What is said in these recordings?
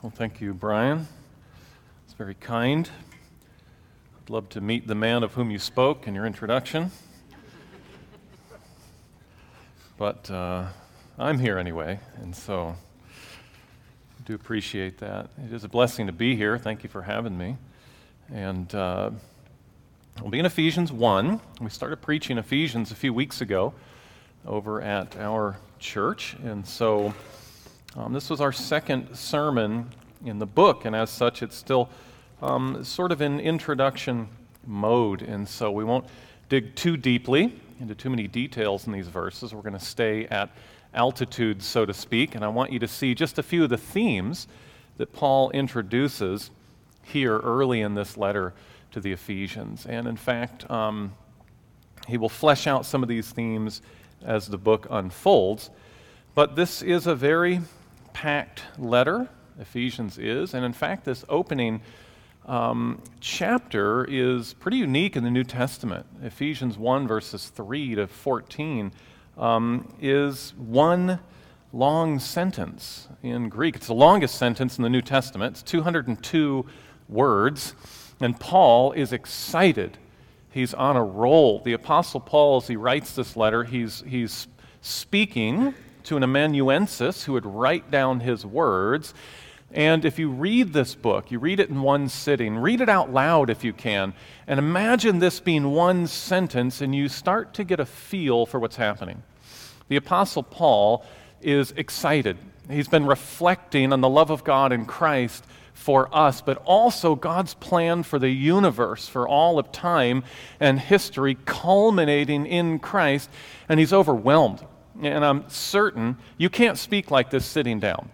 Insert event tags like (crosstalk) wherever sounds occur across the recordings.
Well, thank you, Brian. It's very kind. I'd love to meet the man of whom you spoke in your introduction. But uh, I'm here anyway, and so I do appreciate that. It is a blessing to be here. Thank you for having me. And uh, we'll be in Ephesians 1. We started preaching Ephesians a few weeks ago over at our church, and so um, this was our second sermon in the book, and as such, it's still um, sort of in introduction mode, and so we won't dig too deeply into too many details in these verses. We're going to stay at altitude, so to speak, and I want you to see just a few of the themes that Paul introduces here early in this letter to the Ephesians. And in fact, um, he will flesh out some of these themes as the book unfolds. But this is a very packed letter, Ephesians is. And in fact, this opening um, chapter is pretty unique in the New Testament. Ephesians 1, verses 3 to 14, um, is one long sentence in Greek. It's the longest sentence in the New Testament, it's 202 words. And Paul is excited. He's on a roll. The Apostle Paul, as he writes this letter, he's, he's speaking to an amanuensis who would write down his words. And if you read this book, you read it in one sitting, read it out loud if you can, and imagine this being one sentence, and you start to get a feel for what's happening. The Apostle Paul is excited. He's been reflecting on the love of God in Christ for us, but also God's plan for the universe, for all of time and history, culminating in Christ, and he's overwhelmed and I'm certain you can't speak like this sitting down.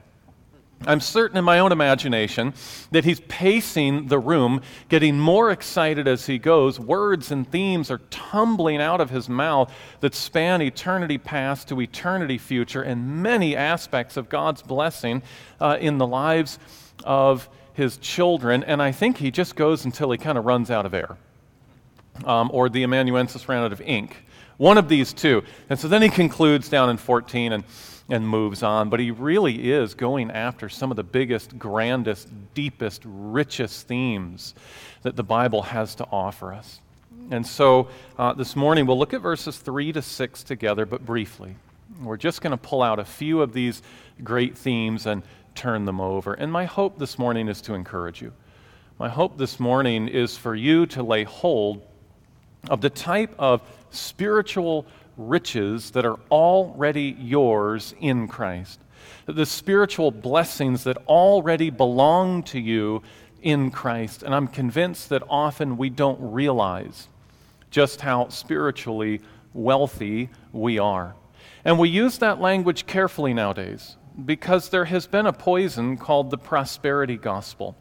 I'm certain in my own imagination that he's pacing the room, getting more excited as he goes. Words and themes are tumbling out of his mouth that span eternity past to eternity future and many aspects of God's blessing uh, in the lives of his children. And I think he just goes until he kind of runs out of air, um, or the amanuensis ran out of ink. One of these two. And so then he concludes down in 14 and, and moves on. But he really is going after some of the biggest, grandest, deepest, richest themes that the Bible has to offer us. And so uh, this morning we'll look at verses 3 to 6 together, but briefly. We're just going to pull out a few of these great themes and turn them over. And my hope this morning is to encourage you. My hope this morning is for you to lay hold of the type of spiritual riches that are already yours in Christ. The spiritual blessings that already belong to you in Christ. And I'm convinced that often we don't realize just how spiritually wealthy we are. And we use that language carefully nowadays because there has been a poison called the prosperity gospel.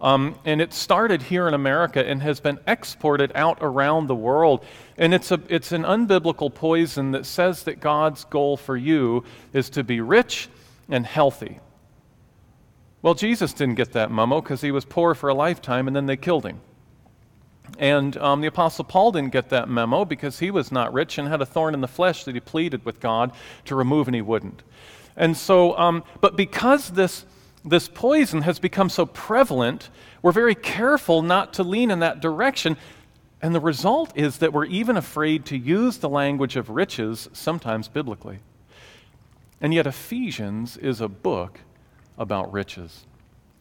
Um, and it started here in America and has been exported out around the world. And it's, a, it's an unbiblical poison that says that God's goal for you is to be rich and healthy. Well, Jesus didn't get that memo because he was poor for a lifetime and then they killed him. And um, the Apostle Paul didn't get that memo because he was not rich and had a thorn in the flesh that he pleaded with God to remove and he wouldn't. And so, um, but because this this poison has become so prevalent, we're very careful not to lean in that direction. And the result is that we're even afraid to use the language of riches, sometimes biblically. And yet, Ephesians is a book about riches.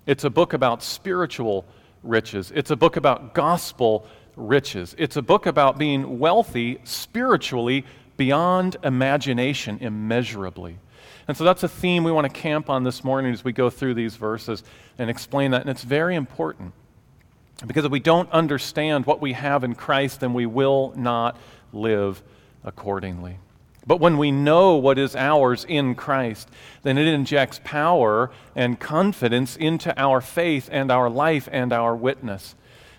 It's a book about spiritual riches. It's a book about gospel riches. It's a book about being wealthy spiritually beyond imagination, immeasurably. And so that's a theme we want to camp on this morning as we go through these verses and explain that. And it's very important because if we don't understand what we have in Christ, then we will not live accordingly. But when we know what is ours in Christ, then it injects power and confidence into our faith and our life and our witness.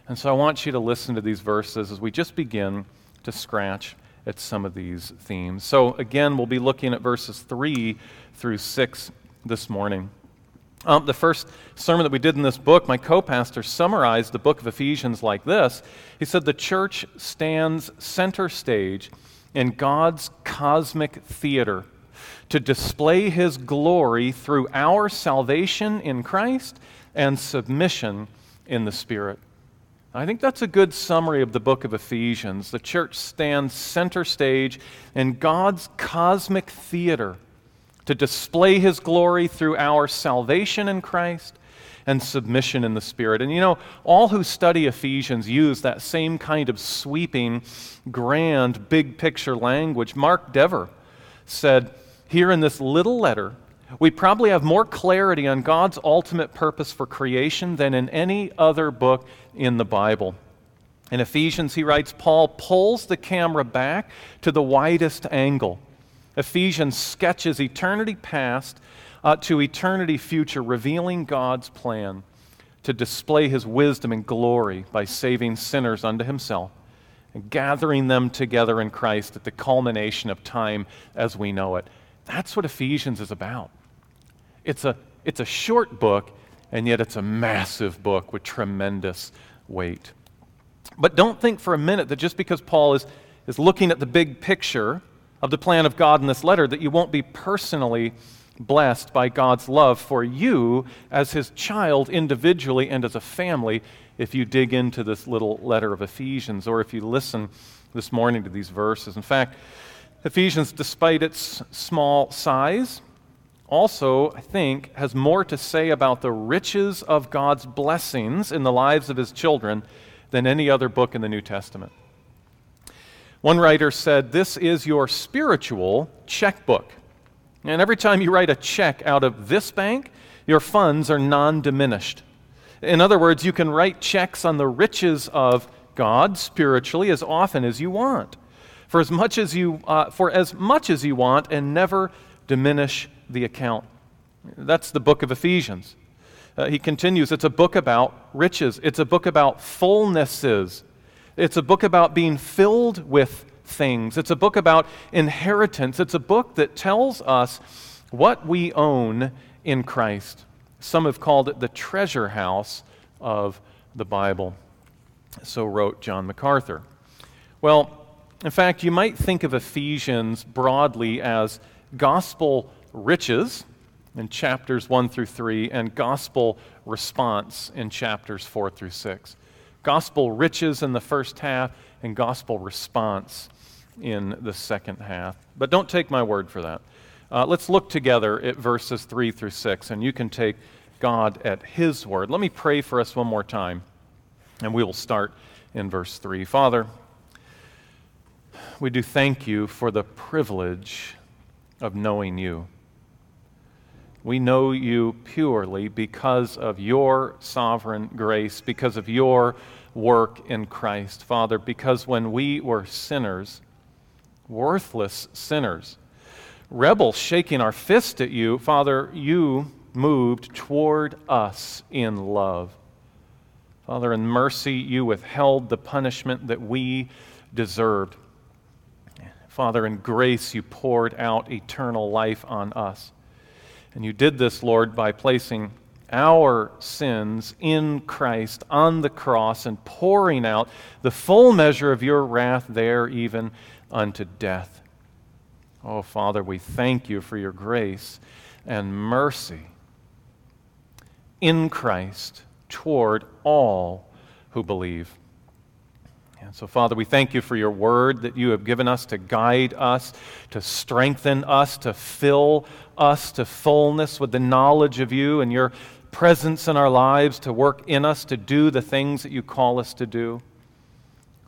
And so I want you to listen to these verses as we just begin to scratch at some of these themes. So, again, we'll be looking at verses 3 through 6 this morning. Um, the first sermon that we did in this book, my co pastor summarized the book of Ephesians like this. He said, The church stands center stage in God's cosmic theater, to display his glory through our salvation in Christ and submission in the Spirit. I think that's a good summary of the book of Ephesians. The church stands center stage in God's cosmic theater to display his glory through our salvation in Christ and submission in the Spirit. And you know, all who study Ephesians use that same kind of sweeping, grand, big picture language. Mark Dever said, here in this little letter, we probably have more clarity on God's ultimate purpose for creation than in any other book in the Bible. In Ephesians, he writes, Paul pulls the camera back to the widest angle. Ephesians sketches eternity past uh, to eternity future, revealing God's plan to display his wisdom and glory by saving sinners unto himself and gathering them together in Christ at the culmination of time as we know it. That's what Ephesians is about. It's a, it's a short book, and yet it's a massive book with tremendous weight. But don't think for a minute that just because Paul is, is looking at the big picture of the plan of God in this letter, that you won't be personally blessed by God's love for you as his child individually and as a family if you dig into this little letter of Ephesians or if you listen this morning to these verses. In fact, Ephesians, despite its small size, also, I think, has more to say about the riches of God's blessings in the lives of his children than any other book in the New Testament. One writer said, This is your spiritual checkbook. And every time you write a check out of this bank, your funds are non diminished. In other words, you can write checks on the riches of God spiritually as often as you want, for as much as you, uh, for as much as you want, and never diminish the account. That's the book of Ephesians. Uh, he continues, it's a book about riches. It's a book about fullnesses. It's a book about being filled with things. It's a book about inheritance. It's a book that tells us what we own in Christ. Some have called it the treasure house of the Bible. So wrote John MacArthur. Well, in fact, you might think of Ephesians broadly as gospel riches in chapters 1 through 3 and gospel response in chapters 4 through 6. Gospel riches in the first half and gospel response in the second half. But don't take my word for that. Uh, let's look together at verses 3 through 6, and you can take God at His word. Let me pray for us one more time, and we will start in verse 3. Father, we do thank you for the privilege of knowing you. We know you purely because of your sovereign grace, because of your work in Christ, Father, because when we were sinners, worthless sinners. Rebels shaking our fist at you, Father, you moved toward us in love. Father, in mercy, you withheld the punishment that we deserved. Father, in grace, you poured out eternal life on us. And you did this, Lord, by placing our sins in Christ on the cross and pouring out the full measure of your wrath there, even unto death. Oh, Father, we thank you for your grace and mercy in Christ toward all who believe. And so, Father, we thank you for your word that you have given us to guide us, to strengthen us, to fill us to fullness with the knowledge of you and your presence in our lives, to work in us to do the things that you call us to do.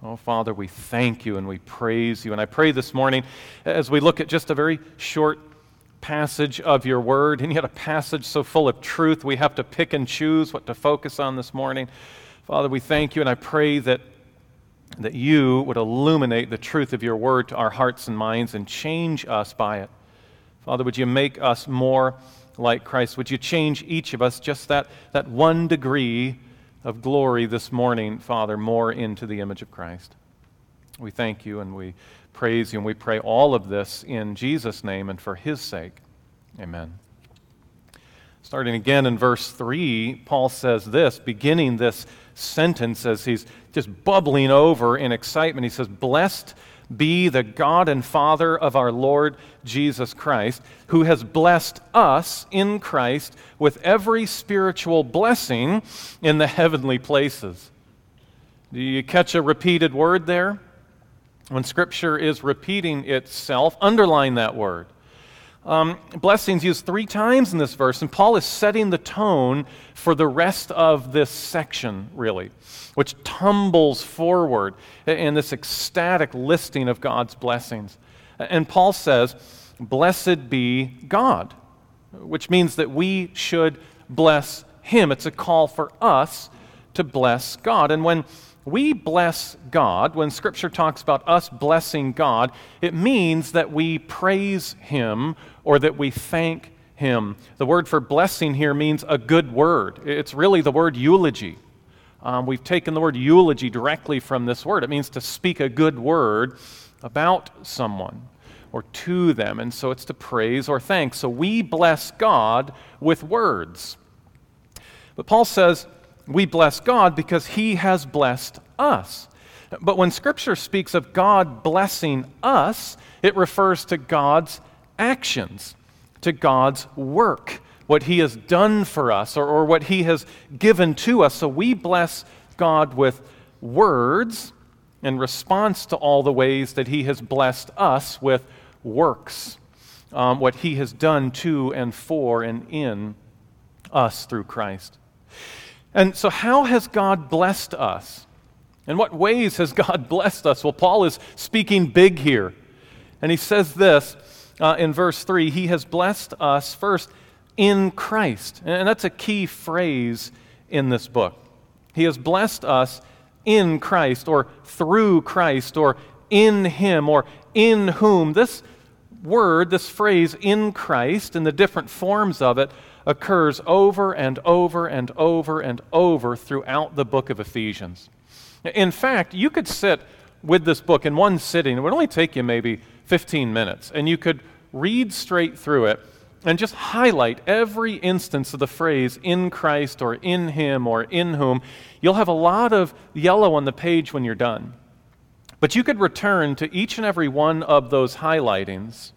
Oh, Father, we thank you and we praise you. And I pray this morning, as we look at just a very short passage of your word, and yet a passage so full of truth, we have to pick and choose what to focus on this morning. Father, we thank you, and I pray that, that you would illuminate the truth of your word to our hearts and minds and change us by it. Father, would you make us more like Christ? Would you change each of us just that, that one degree? of glory this morning, Father, more into the image of Christ. We thank you and we praise you and we pray all of this in Jesus' name and for his sake. Amen. Starting again in verse 3, Paul says this, beginning this sentence as he's just bubbling over in excitement. He says, Blessed be the God and Father of our Lord Jesus Christ, who has blessed us in Christ with every spiritual blessing in the heavenly places. Do you catch a repeated word there? When Scripture is repeating itself, underline that word. Um, blessings used three times in this verse, and Paul is setting the tone for the rest of this section, really, which tumbles forward in this ecstatic listing of God's blessings. And Paul says, Blessed be God, which means that we should bless Him. It's a call for us to bless God. And when we bless God, when Scripture talks about us blessing God, it means that we praise Him or that we thank Him. The word for blessing here means a good word. It's really the word eulogy. Um, we've taken the word eulogy directly from this word. It means to speak a good word about someone or to them. And so it's to praise or thank. So we bless God with words. But Paul says, we bless God because He has blessed us. But when Scripture speaks of God blessing us, it refers to God's actions, to God's work, what He has done for us or, or what He has given to us. So we bless God with words in response to all the ways that He has blessed us with works, um, what He has done to and for and in us through Christ. And so, how has God blessed us? In what ways has God (laughs) blessed us? Well, Paul is speaking big here. And he says this uh, in verse 3 He has blessed us first in Christ. And that's a key phrase in this book. He has blessed us in Christ, or through Christ, or in Him, or in whom. This word, this phrase, in Christ, and the different forms of it, occurs over and over and over and over throughout the book of Ephesians. In fact, you could sit with this book in one sitting, it would only take you maybe 15 minutes, and you could read straight through it and just highlight every instance of the phrase in Christ or in Him or in whom. You'll have a lot of yellow on the page when you're done. But you could return to each and every one of those highlightings,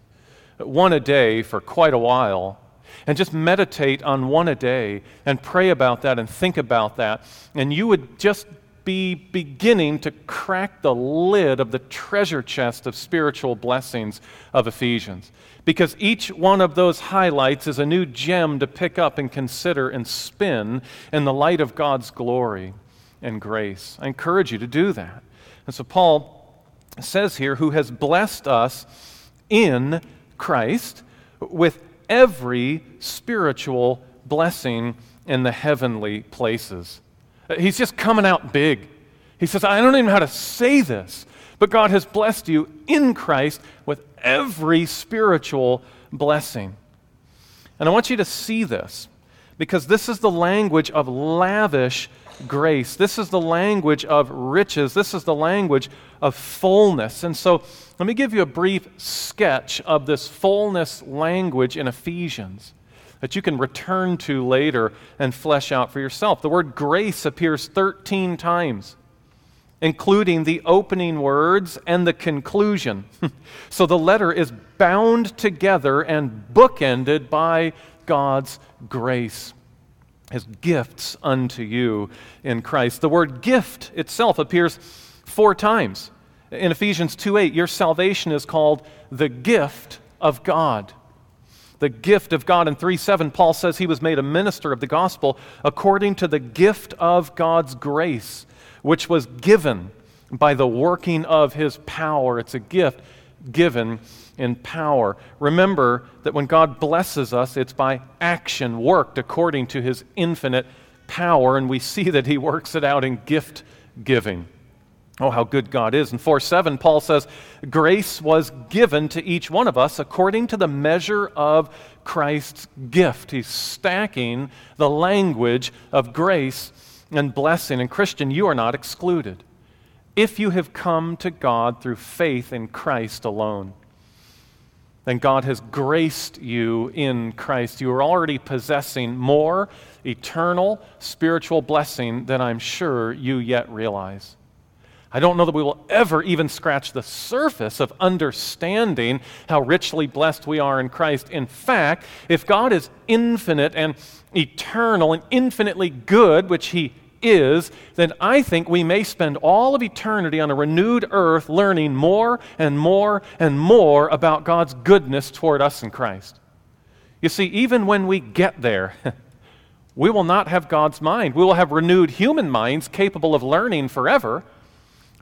one a day for quite a while, and just meditate on one a day and pray about that and think about that. And you would just be beginning to crack the lid of the treasure chest of spiritual blessings of Ephesians. Because each one of those highlights is a new gem to pick up and consider and spin in the light of God's glory and grace. I encourage you to do that. And so Paul says here, who has blessed us in Christ with every spiritual blessing in the heavenly places. He's just coming out big. He says, I don't even know how to say this, but God has blessed you in Christ with every spiritual blessing. And I want you to see this because this is the language of lavish grace. This is the language of riches. This is the language of fullness. And so let me give you a brief sketch of this fullness language in Ephesians that you can return to later and flesh out for yourself. The word grace appears 13 times, including the opening words and the conclusion. (laughs) so the letter is bound together and bookended by God's grace his gifts unto you in Christ. The word gift itself appears four times. In Ephesians 2 8, your salvation is called the gift of God. The gift of God. In 3 7, Paul says he was made a minister of the gospel according to the gift of God's grace, which was given by the working of his power. It's a gift given in power. Remember that when God blesses us, it's by action worked according to his infinite power, and we see that he works it out in gift giving. Oh, how good God is. In 4 7, Paul says, Grace was given to each one of us according to the measure of Christ's gift. He's stacking the language of grace and blessing. And, Christian, you are not excluded if you have come to God through faith in Christ alone then God has graced you in Christ. You are already possessing more eternal spiritual blessing than I'm sure you yet realize. I don't know that we will ever even scratch the surface of understanding how richly blessed we are in Christ. In fact, if God is infinite and eternal and infinitely good, which He is, then I think we may spend all of eternity on a renewed earth learning more and more and more about God's goodness toward us in Christ. You see, even when we get there, (laughs) we will not have God's mind. We will have renewed human minds capable of learning forever.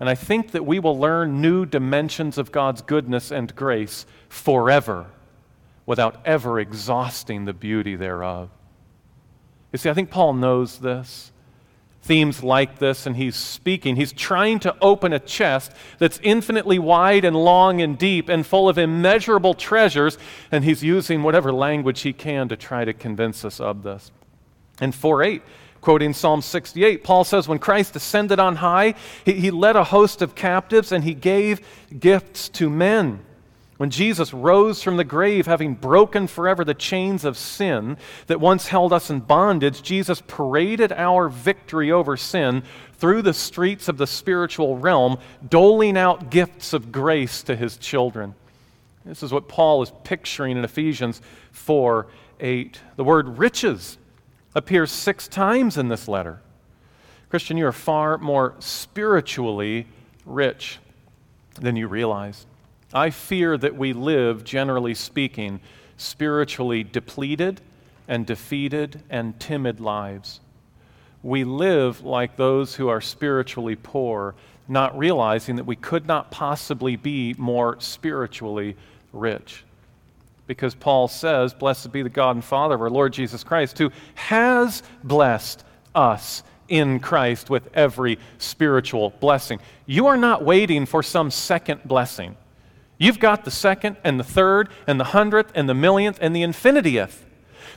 And I think that we will learn new dimensions of God's goodness and grace forever without ever exhausting the beauty thereof. You see, I think Paul knows this themes like this, and he's speaking. He's trying to open a chest that's infinitely wide and long and deep and full of immeasurable treasures, and he's using whatever language he can to try to convince us of this. In 4 8, quoting Psalm 68, Paul says, When Christ ascended on high, he, he led a host of captives and he gave gifts to men. When Jesus rose from the grave, having broken forever the chains of sin that once held us in bondage, Jesus paraded our victory over sin through the streets of the spiritual realm, doling out gifts of grace to his children. This is what Paul is picturing in Ephesians 4 8. The word riches appears six times in this letter. Christian, you are far more spiritually rich than you realize. I fear that we live, generally speaking, spiritually depleted and defeated and timid lives. We live like those who are spiritually poor, not realizing that we could not possibly be more spiritually rich. Because Paul says, Blessed be the God and Father of our Lord Jesus Christ, who has blessed us in Christ with every spiritual blessing. You are not waiting for some second blessing. You've got the second and the third and the hundredth and the millionth and the infinitieth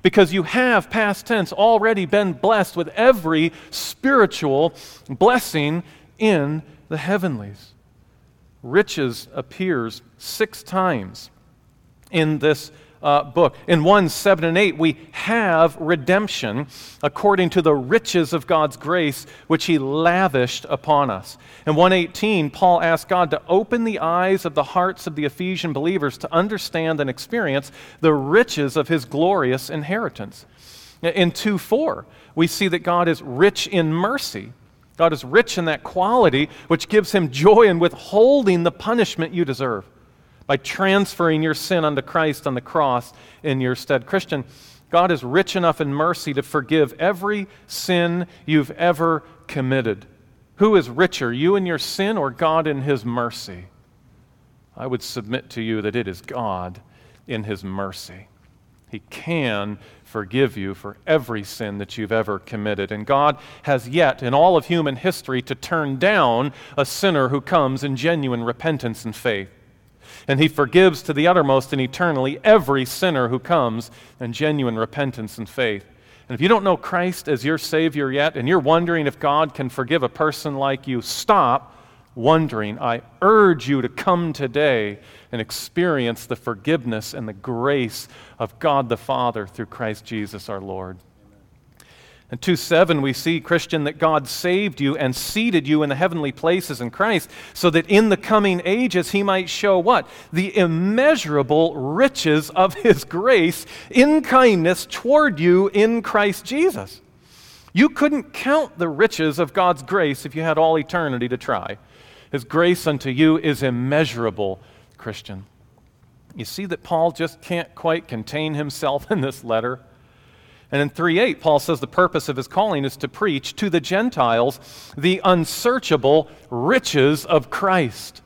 because you have, past tense, already been blessed with every spiritual blessing in the heavenlies. Riches appears six times in this uh, book. In 1 7 and 8, we have redemption according to the riches of God's grace, which He lavished upon us. In 118, Paul asked God to open the eyes of the hearts of the Ephesian believers to understand and experience the riches of His glorious inheritance. In 2 4, we see that God is rich in mercy. God is rich in that quality which gives him joy in withholding the punishment you deserve by transferring your sin unto Christ on the cross in your stead. Christian, God is rich enough in mercy to forgive every sin you've ever committed. Who is richer, you in your sin or God in his mercy? I would submit to you that it is God in his mercy. He can forgive you for every sin that you've ever committed. And God has yet, in all of human history, to turn down a sinner who comes in genuine repentance and faith and he forgives to the uttermost and eternally every sinner who comes in genuine repentance and faith. And if you don't know Christ as your Savior yet, and you're wondering if God can forgive a person like you, stop wondering. I urge you to come today and experience the forgiveness and the grace of God the Father through Christ Jesus our Lord. In 2 7, we see, Christian, that God saved you and seated you in the heavenly places in Christ so that in the coming ages he might show what? The immeasurable riches of his grace in kindness toward you in Christ Jesus. You couldn't count the riches of God's grace if you had all eternity to try. His grace unto you is immeasurable, Christian. You see that Paul just can't quite contain himself (laughs) in this letter. And in 3:8 Paul says the purpose of his calling is to preach to the Gentiles the unsearchable riches of Christ.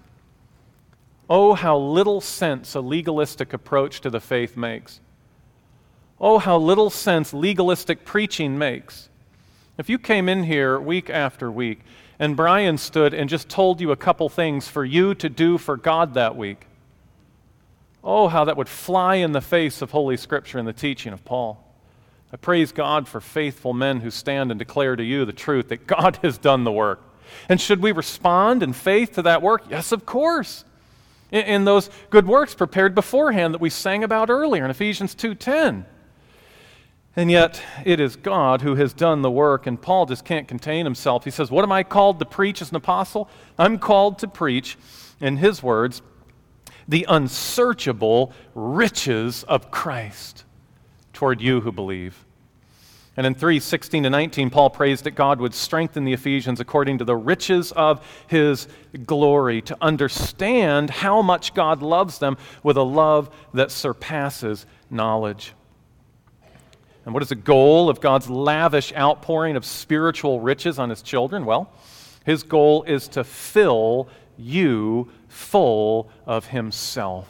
Oh how little sense a legalistic approach to the faith makes. Oh how little sense legalistic preaching makes. If you came in here week after week and Brian stood and just told you a couple things for you to do for God that week, oh, how that would fly in the face of Holy Scripture and the teaching of Paul. I praise God for faithful men who stand and declare to you the truth that God (laughs) has done the work. And should we respond in faith to that work? Yes, of course. In, in those good works prepared beforehand that we sang about earlier in Ephesians 2:10. And yet, it is God who has done the work, and Paul just can't contain himself. He says, What am I called to preach as an apostle? I'm called to preach, in his words, the unsearchable riches of Christ toward you who believe. And in 3 16 to 19, Paul prays that God would strengthen the Ephesians according to the riches of his glory, to understand how much God loves them with a love that surpasses knowledge. And what is the goal of God's lavish outpouring of spiritual riches on his children? Well, his goal is to fill you full of himself,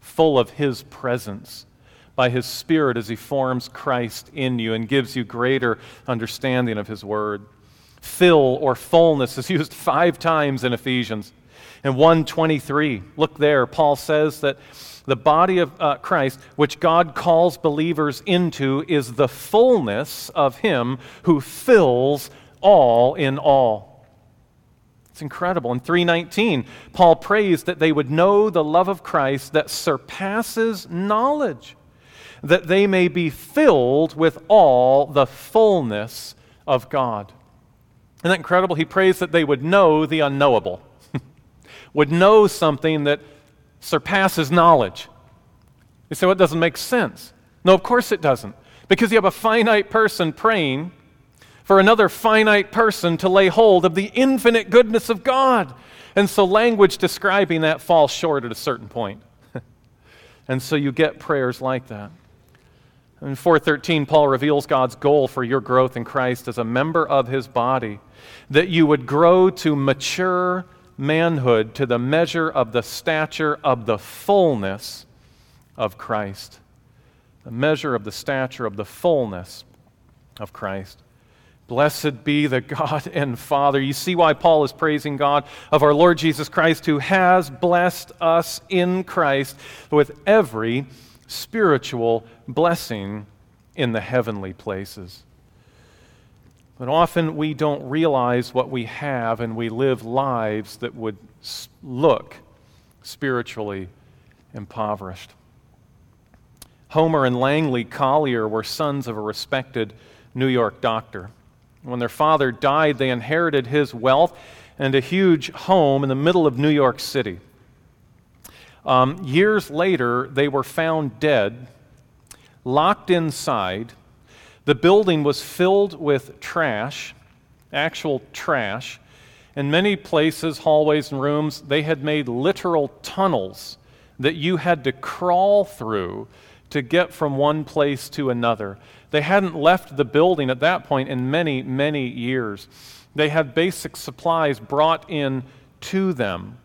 full of his presence by His Spirit as He forms Christ in you and gives you greater understanding of His Word. Fill or fullness is (laughs) used five times in Ephesians. In 123, look there, Paul says that the body of uh, Christ, which God calls believers into, is the fullness of Him who fills all in all. It's incredible. In 319, Paul prays that they would know the love of Christ that surpasses knowledge that they may be filled with all the fullness of God. Isn't that incredible? He prays that they would know the unknowable, (laughs) would know something that surpasses knowledge. You say, well, it doesn't make sense. No, of course it doesn't. Because you have a finite person praying for another finite person to lay hold of the infinite goodness of God. And so language describing that falls short at a certain point. (laughs) and so you get prayers like that. In 413, Paul reveals God's goal for your growth in Christ as a member of his body, that you would grow to mature manhood to the measure of the stature of the fullness of Christ. The measure of the stature of the fullness of Christ. Blessed be the God (laughs) and Father. You see why Paul is praising God of our Lord Jesus Christ, who has blessed us in Christ with every spiritual blessing in the heavenly places. But often we don't realize what we have and we live lives that would look spiritually impoverished. Homer and Langley Collyer were sons of a respected New York doctor. When their father died, they inherited his wealth and a huge home in the middle of New York City. Um, years later, they were found dead, locked inside. The building was filled with trash, actual trash. In many places, hallways and rooms, they had made literal tunnels that you had to crawl through to get from one place to another. They hadn't left the building at that point in many, many years. They had basic supplies brought in to them.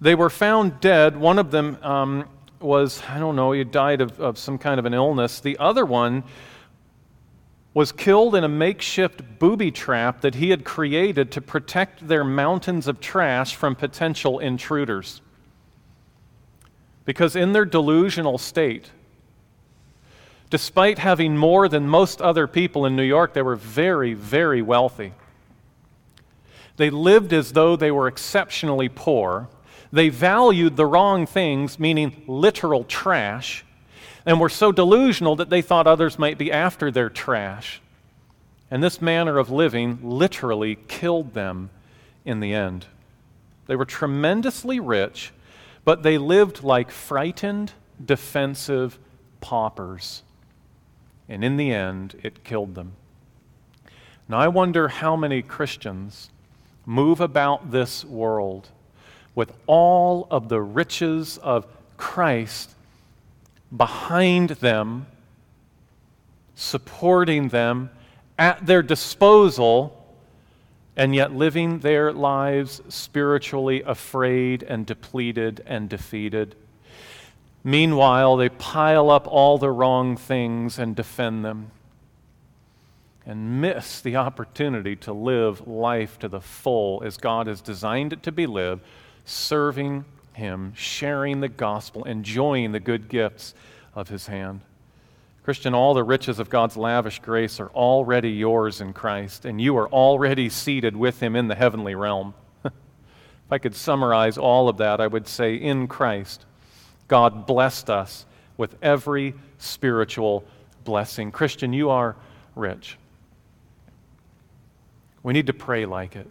They were found dead. One of them um, was, I don't know, he died of, of some kind of an illness. The other one was killed in a makeshift booby trap that he had created to protect their mountains of trash from potential intruders. Because in their delusional state, despite having more than most other people in New York, they were very, very wealthy. They lived as though they were exceptionally poor they valued the wrong things, meaning literal trash, and were so delusional that they thought others might be after their trash. And this manner of living literally killed them in the end. They were tremendously rich, but they lived like frightened, defensive paupers. And in the end, it killed them. Now, I wonder how many Christians move about this world with all of the riches of Christ behind them, supporting them at their disposal, and yet living their lives spiritually afraid and depleted and defeated. Meanwhile, they pile up all the wrong things and defend them and miss the opportunity to live life to the full as God has designed it to be lived serving Him, sharing the gospel, enjoying the good gifts of His hand. Christian, all the riches of God's lavish grace are already yours in Christ, and you are already seated with Him in the heavenly realm. (laughs) if I could summarize all of that, I would say in Christ, God blessed us with every spiritual blessing. Christian, you are rich. We need to pray like it.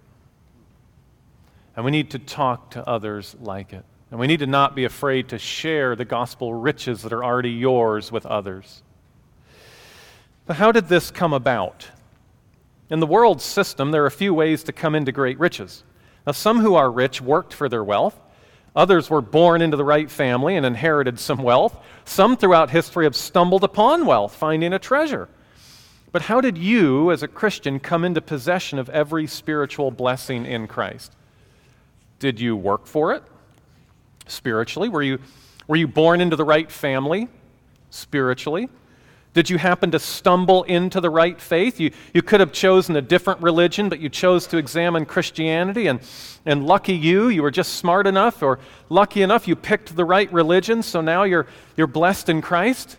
And we need to talk to others like it. And we need to not be afraid to share the gospel riches that are already yours with others. But how did this come about? In the world system, there are a few ways to come into great riches. Now, some who are rich worked for their wealth. Others were born into the right family and inherited some wealth. Some throughout history have stumbled upon wealth, finding a treasure. But how did you, as a Christian, come into possession of every spiritual blessing in Christ? Did you work for it? Spiritually? Were you, were you born into the right family? Spiritually? Did you happen to stumble into the right faith? You, you could have chosen a different religion, but you chose to examine Christianity, and, and lucky you, you were just smart enough, or lucky enough, you picked the right religion, so now you're, you're blessed in Christ.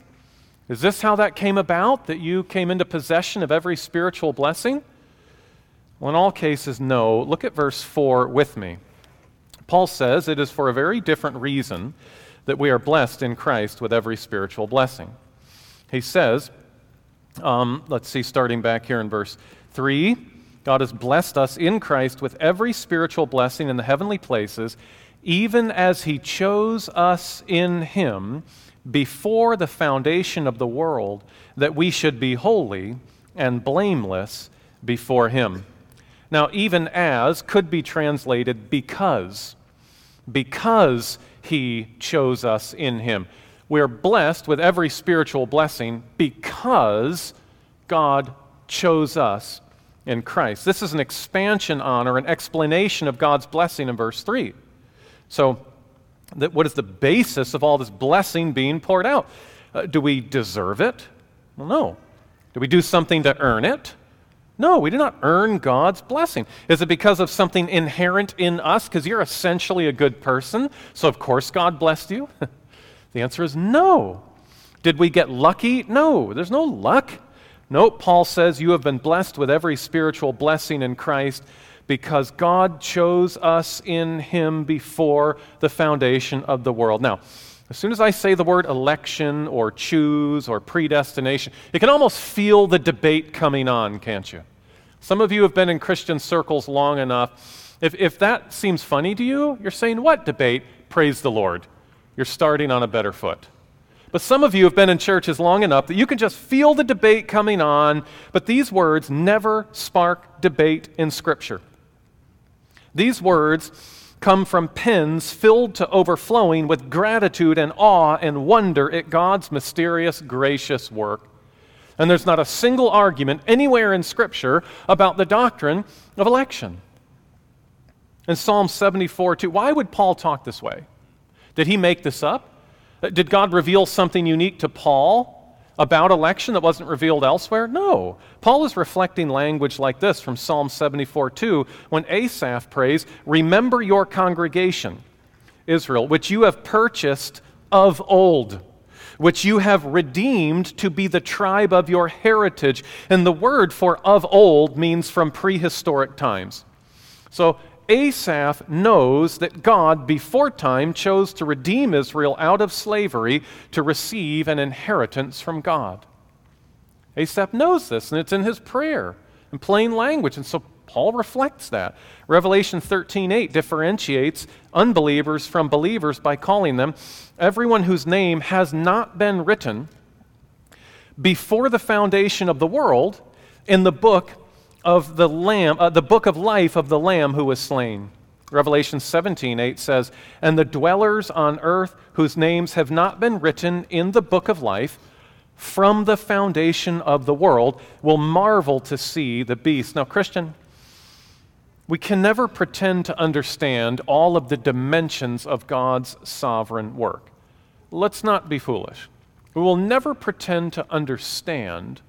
Is this how that came about, that you came into possession of every spiritual blessing? Well, in all cases, no. Look at verse 4 with me. Paul says it is for a very different reason that we are blessed in Christ with every spiritual blessing. He says, um, let's see, starting back here in verse 3 God has blessed us in Christ with every spiritual blessing in the heavenly places, even as He chose us in Him before the foundation of the world, that we should be holy and blameless before Him. Now, even as could be translated because, because He chose us in Him we are blessed with every spiritual blessing because God chose us in Christ. This is an expansion on or an explanation of God's blessing in verse 3. So, that, what is the basis of all this blessing being poured out? Uh, do we deserve it? Well, no. Do we do something to earn it? No, we do not earn God's blessing. Is it because of something inherent in us? Because you're essentially a good person, so of course God blessed you? (laughs) The answer is no. Did we get lucky? No, there's no luck. Nope, Paul says you have been blessed with every spiritual blessing in Christ because God chose us in Him before the foundation of the world. Now, as soon as I say the word election or choose or predestination, you can almost feel the debate coming on, can't you? Some of you have been in Christian circles long enough. If, if that seems funny to you, you're saying, What debate? Praise the Lord you're starting on a better foot. But some of you have been in churches long enough that you can just feel the debate coming on, but these words never spark debate in Scripture. These words come from pens filled to overflowing with gratitude and awe and wonder at God's mysterious, gracious work. And there's not a single argument anywhere in Scripture about the doctrine of election. In Psalm 74 2, why would Paul talk this way? Did he make this up? Did God reveal something unique to Paul about election that wasn't revealed elsewhere? No. Paul is reflecting language like this from Psalm 74 2 when Asaph prays, Remember your congregation, Israel, which you have purchased of old which you have redeemed to be the tribe of your heritage. And the word for of old means from prehistoric times. So Asaph knows that God, before time, chose to redeem Israel out of slavery to receive an inheritance from God. Asaph knows this, and it's in his prayer in plain language. And so Paul reflects that. Revelation 13:8 differentiates unbelievers from believers by calling them everyone whose name has not been written before the foundation of the world in the book of the lamb, uh, the book of life of the lamb who was slain. Revelation 17:8 says, And the dwellers on earth whose names have not been written in the book of life from the foundation of the world will marvel to see the beast. Now, Christian, we can never pretend to understand all of the dimensions of God's sovereign work. Let's not be foolish. We will never pretend to understand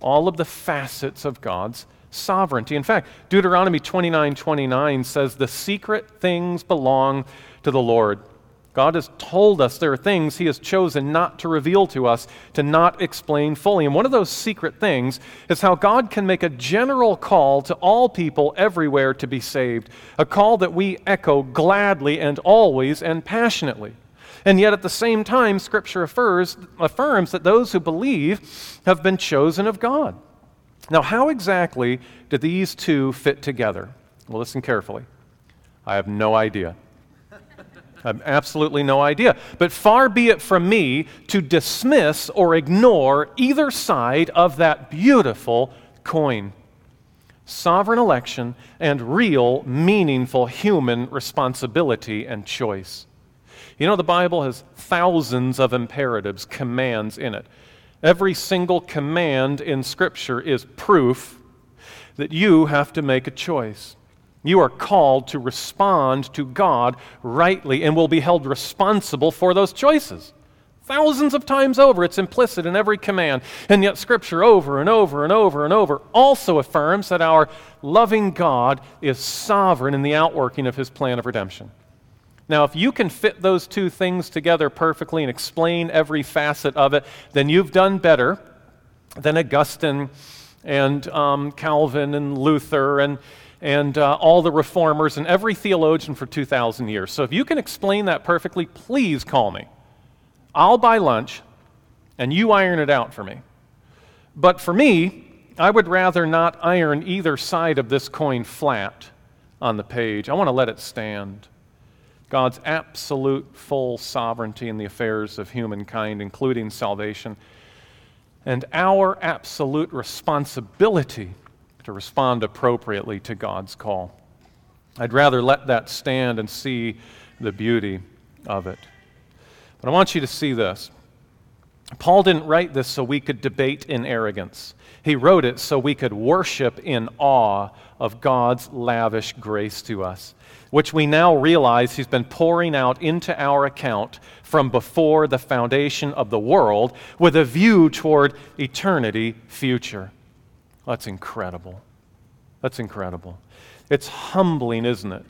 all of the facets of God's sovereignty. In fact, Deuteronomy 29 29 says, The secret things belong to the Lord. God has told us there are things He has chosen not to reveal to us, to not explain fully. And one of those secret things is how God can make a general call to all people everywhere to be saved, a call that we echo gladly and always and passionately. And yet, at the same time, Scripture affirms, affirms that those who believe have been chosen of God. Now, how exactly do these two fit together? Well, listen carefully. I have no idea. I have absolutely no idea. But far be it from me to dismiss or ignore either side of that beautiful coin sovereign election and real, meaningful human responsibility and choice. You know, the Bible has thousands of imperatives, commands in it. Every single command in Scripture is proof that you have to make a choice. You are called to respond to God rightly and will be held responsible for those choices. Thousands of times over, it's implicit in every command. And yet, Scripture over and over and over and over also affirms that our loving God is sovereign in the outworking of His plan of redemption. Now, if you can fit those two things together perfectly and explain every facet of it, then you've done better than Augustine and um, Calvin and Luther and, and uh, all the reformers and every theologian for 2,000 years. So if you can explain that perfectly, please call me. I'll buy lunch and you iron it out for me. But for me, I would rather not iron either side of this coin flat on the page. I want to let it stand. God's absolute full sovereignty in the affairs of humankind, including salvation, and our absolute responsibility to respond appropriately to God's call. I'd rather let that stand and see the beauty of it. But I want you to see this. Paul didn't write this so we could debate in arrogance. He wrote it so we could worship in awe of God's lavish grace to us which we now realize He's been pouring out into our account from before the foundation of the world with a view toward eternity future. That's incredible. That's incredible. It's humbling, isn't it,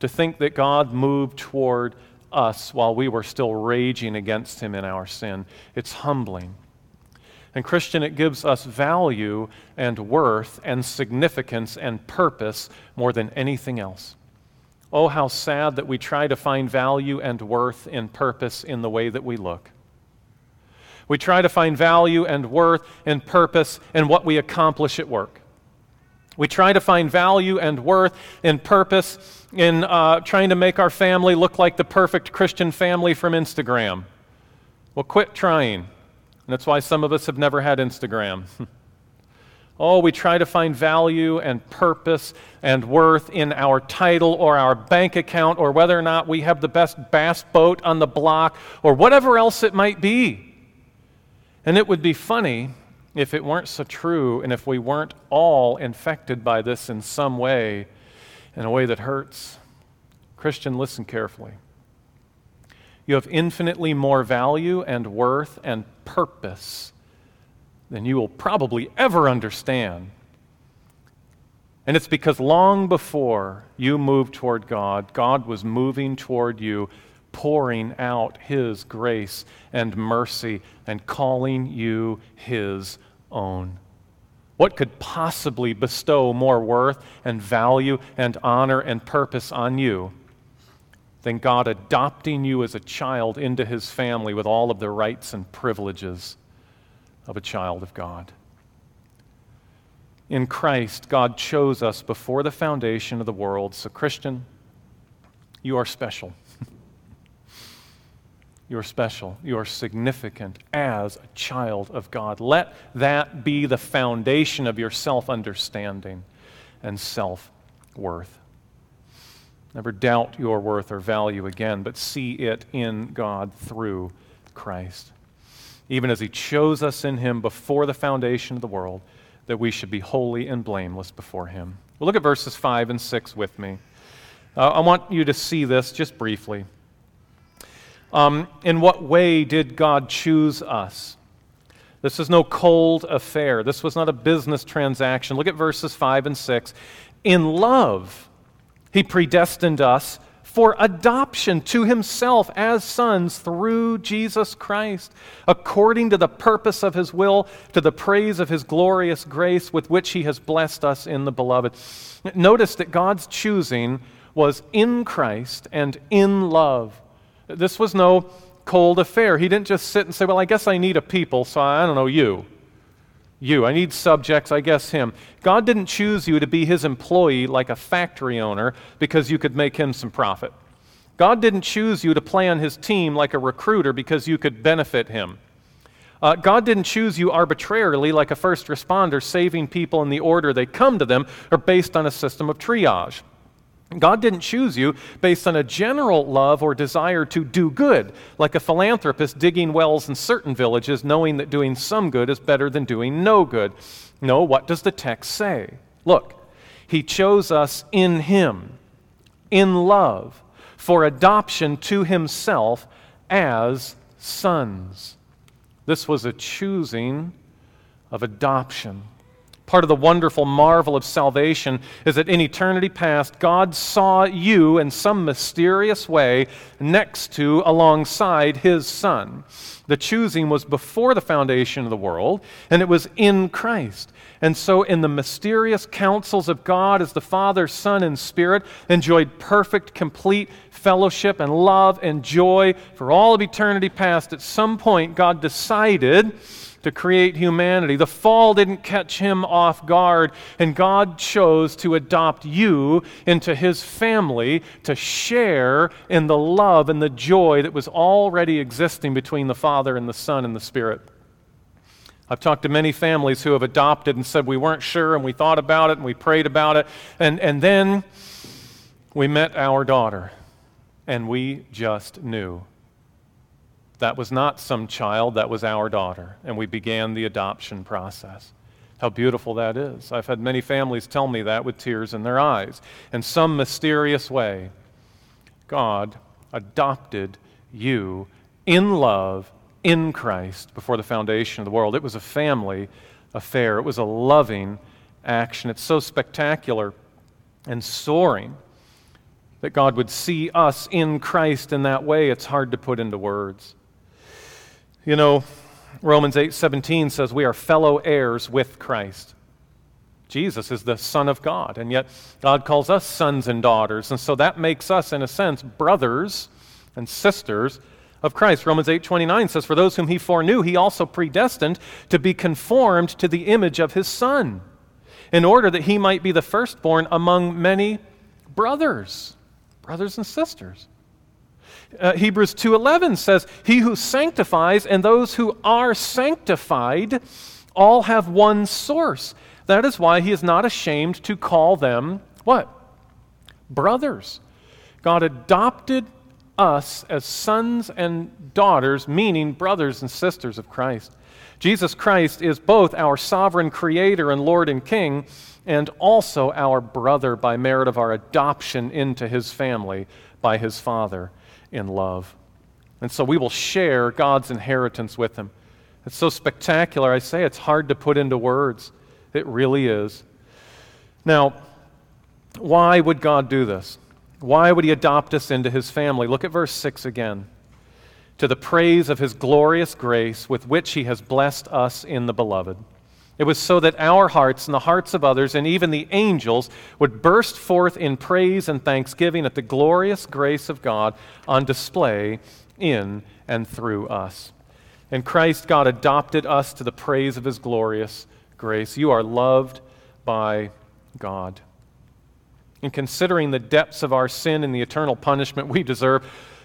to think that God moved toward us while we were still raging against Him in our sin. It's humbling. And, Christian, it gives us value and worth and significance and purpose more than anything else. Oh, how sad that we try to find value and worth and purpose in the way that we look. We try to find value and worth and purpose in what we accomplish at work. We try to find value and worth and purpose in uh, trying to make our family look like the perfect Christian family from Instagram. Well, quit trying. And that's why some of us have never had Instagram. (laughs) Oh, we try to find value and purpose and worth in our title or our bank account or whether or not we have the best bass boat on the block or whatever else it might be. And it would be funny if it weren't so true and if we weren't all infected by this in some way, in a way that hurts. Christian, listen carefully. You have infinitely more value and worth and purpose than you will probably ever understand. And it's because long before you moved toward God, God was moving toward you, pouring out His grace and mercy and calling you His own. What could possibly bestow more worth and value and honor and purpose on you than God adopting you as a child into His family with all of the rights and privileges? of a child of God. In Christ, God chose us before the foundation of the world. So, Christian, you are special. You are special. You are significant as a child of God. Let that be the foundation of your self understanding and self worth. Never doubt your worth or value again, but see it in God through Christ even as He chose us in Him before the foundation of the world, that we should be holy and blameless before Him. Well, look at verses 5 and 6 with me. Uh, I want you to see this just briefly. Um, in what way did God choose us? This is no cold affair. This was not a business transaction. Look at verses 5 and 6. In love, He predestined us for adoption to himself as sons through Jesus Christ, according to the purpose of his will, to the praise of his glorious grace with which he has blessed us in the beloved. Notice that God's choosing was in Christ and in love. This was no cold affair. He didn't just sit and say, Well, I guess I need a people, so I don't know you. You. I need subjects, I guess him. God didn't choose you to be his employee like a factory owner because you could make him some profit. God didn't choose you to play on his team like a recruiter because you could benefit him. Uh, God didn't choose you arbitrarily like a first responder, saving people in the order they come to them or based on a system of triage. God didn't choose you based on a general love or desire to do good, like a philanthropist digging wells in certain villages, knowing that doing some good is better than doing no good. No, what does the text say? Look, He chose us in Him, in love, for adoption to Himself as sons. This was a choosing of adoption. Part of the wonderful marvel of salvation is that in eternity past, God saw you in some mysterious way next to, alongside His Son. The choosing was before the foundation of the world, and it was in Christ. And so, in the mysterious counsels of God, as the Father, Son, and Spirit enjoyed perfect, complete fellowship and love and joy for all of eternity past, at some point, God decided to create humanity. The fall didn't catch him off guard, and God chose to adopt you into his family to share in the love and the joy that was already existing between the Father and the Son and the Spirit. I've talked to many families who have adopted and said we weren't sure and we thought about it and we prayed about it. And, and then we met our daughter and we just knew. That was not some child, that was our daughter. And we began the adoption process. How beautiful that is. I've had many families tell me that with tears in their eyes. In some mysterious way, God adopted you in love in Christ before the foundation of the world. It was a family affair, it was a loving action. It's so spectacular and soaring that God would see us in Christ in that way. It's hard to put into words. You know, Romans 8:17 says we are fellow heirs with Christ. Jesus is the Son of God, and yet God calls us sons and daughters. And so that makes us, in a sense, brothers and sisters of Christ. Romans 8:29 says, "For those whom he foreknew, he also predestined to be conformed to the image of his Son, in order that he might be the firstborn among many brothers." Brothers and sisters. Uh, Hebrews 2:11 says, "He who sanctifies and those who are sanctified all have one source. That is why he is not ashamed to call them what? Brothers. God adopted us as sons and daughters, meaning brothers and sisters of Christ. Jesus Christ is both our sovereign creator and Lord and King, and also our brother by merit of our adoption into his family by his Father in love. And so we will share God's inheritance with him. It's so spectacular, I say it's hard to put into words. It really is. Now, why would God do this? Why would he adopt us into his family? Look at verse 6 again. To the praise of his glorious grace with which he has blessed us in the beloved. It was so that our hearts and the hearts of others and even the angels would burst forth in praise and thanksgiving at the glorious grace of God on display in and through us. In Christ, God adopted us to the praise of his glorious grace. You are loved by God. In considering the depths of our sin and the eternal punishment we deserve,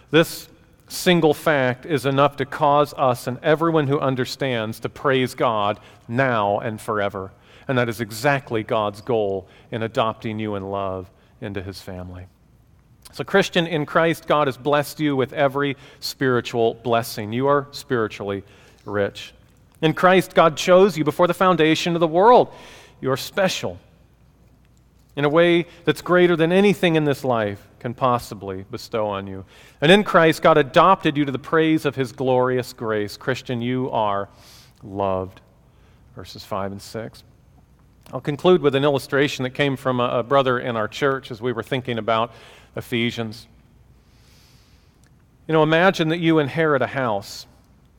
this single fact is enough to cause us and everyone who understands to praise God now and forever. And that is exactly God's goal in adopting you in love into his family. So, Christian, in Christ, God has blessed you with every spiritual blessing. You are spiritually rich. In Christ, God chose you before the foundation of the world. You are special in a way that's greater than anything in this life can possibly bestow on you. And in Christ, God adopted you to the praise of his glorious grace. Christian, you are loved. Verses 5 and 6. I'll conclude with an illustration that came from a, a brother in our church as we were thinking about Ephesians. You know, imagine that you inherit a house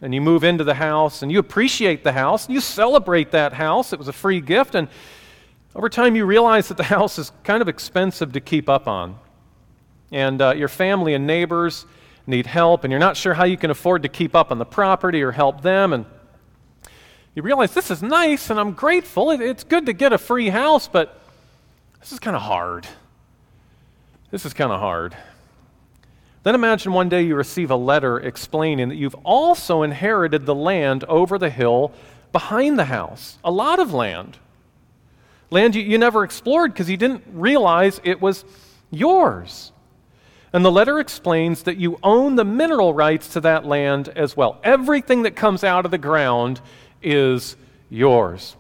and you move into the house and you appreciate the house and you celebrate that house. It was a free gift. And over time, you realize that the (laughs) house is kind of expensive to keep up on. And uh, your family and neighbors need help, and you're not sure how you can afford to keep up on the property or help them. And you realize this is nice and I'm grateful. It, it's good to get a free house, but this is kind of hard. This is kind of hard. Then imagine one day you receive a letter explaining that you've also inherited the land over the hill behind the house, a lot of land. Land you, you never explored because you didn't realize it was yours. And the letter explains that you own the mineral rights to that land as well. Everything that comes out of the ground is yours.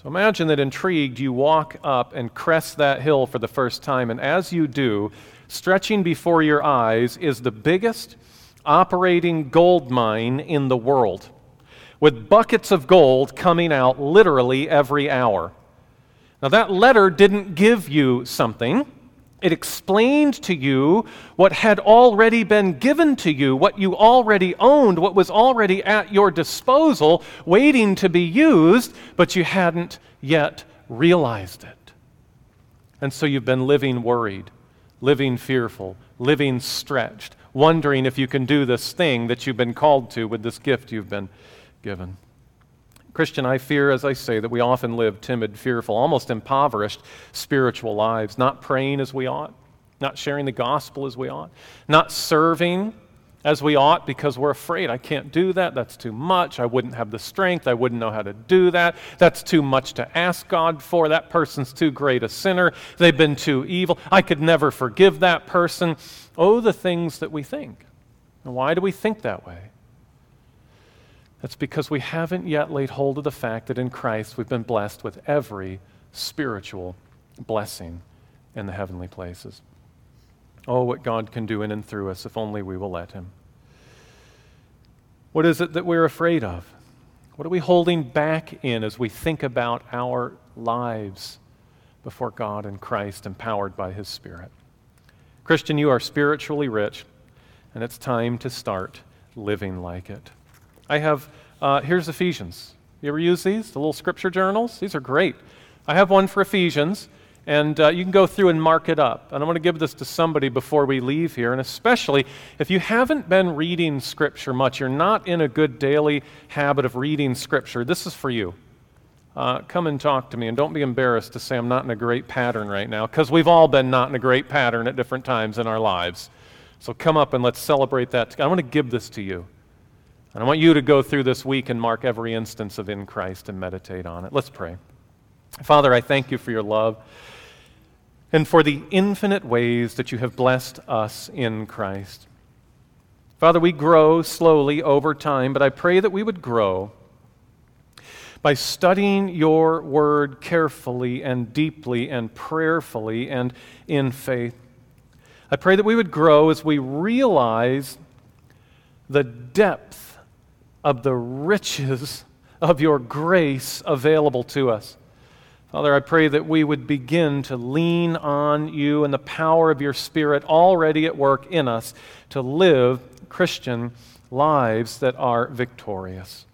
So imagine that intrigued, you walk up and crest that hill for the first time, and as you do, stretching before your eyes is the biggest operating gold mine in the world, with buckets of gold coming out literally every hour. Now, that letter didn't give you something. It explained to you what had already been given to you, what you already owned, what was already at your disposal, waiting to be used, but you hadn't yet realized it. And so you've been living worried, living fearful, living stretched, wondering if you can do this thing that you've been called to with this gift you've been given. Christian, I fear, as I say, that we often live timid, fearful, almost impoverished spiritual lives, not praying as we ought, not sharing the gospel as we ought, not serving as we ought because we're afraid. I can't do that. That's too much. I wouldn't have the strength. I wouldn't know how to do that. That's too much to ask God for. That person's too great a sinner. They've been too evil. I could never forgive that person. Oh, the things that we think. And why do we think that way? That's because we haven't yet laid hold of the fact that in Christ we've been blessed with every spiritual blessing in the heavenly places. Oh, what God can do in and through us if only we will let Him. What is it that we're afraid of? What are we holding back in as we think about our lives before God and Christ, empowered by His Spirit? Christian, you are spiritually rich, and it's time to start living like it. I have, uh, here's Ephesians. You ever use these, the little scripture journals? These are great. I have one for Ephesians, and uh, you can go through and mark it up. And I'm going to give this to somebody before we leave here. And especially if you haven't been reading Scripture much, you're not in a good daily habit of reading Scripture, this is for you. Uh, come and talk to me, and don't be embarrassed to say I'm not in a great pattern right now, because we've all been not in a great pattern at different times in our lives. So come up and let's celebrate that. I want to give this to you. And I want you to go through this week and mark every instance of in Christ and meditate on it. Let's pray. Father, I thank you for your love and for the infinite ways that you have blessed us in Christ. Father, we grow slowly over time, but I pray that we would grow by studying your word carefully and deeply and prayerfully and in faith. I pray that we would grow as we realize the depth of the riches of your grace available to us. Father, I pray that we would begin to lean on you and the power of your Spirit already at work in us to live Christian lives that are victorious.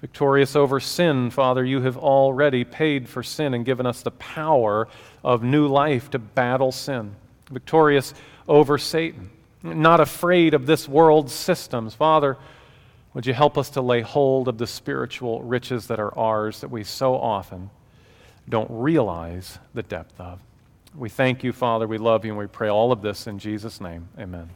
Victorious over sin, Father, you have already paid for sin and given us the power of new life to battle sin. Victorious over Satan, not afraid of this world's systems. Father, would you help us to lay hold of the spiritual riches that are ours that we so often don't realize the depth of? We thank you, Father. We love you, and we pray all of this in Jesus' name. Amen.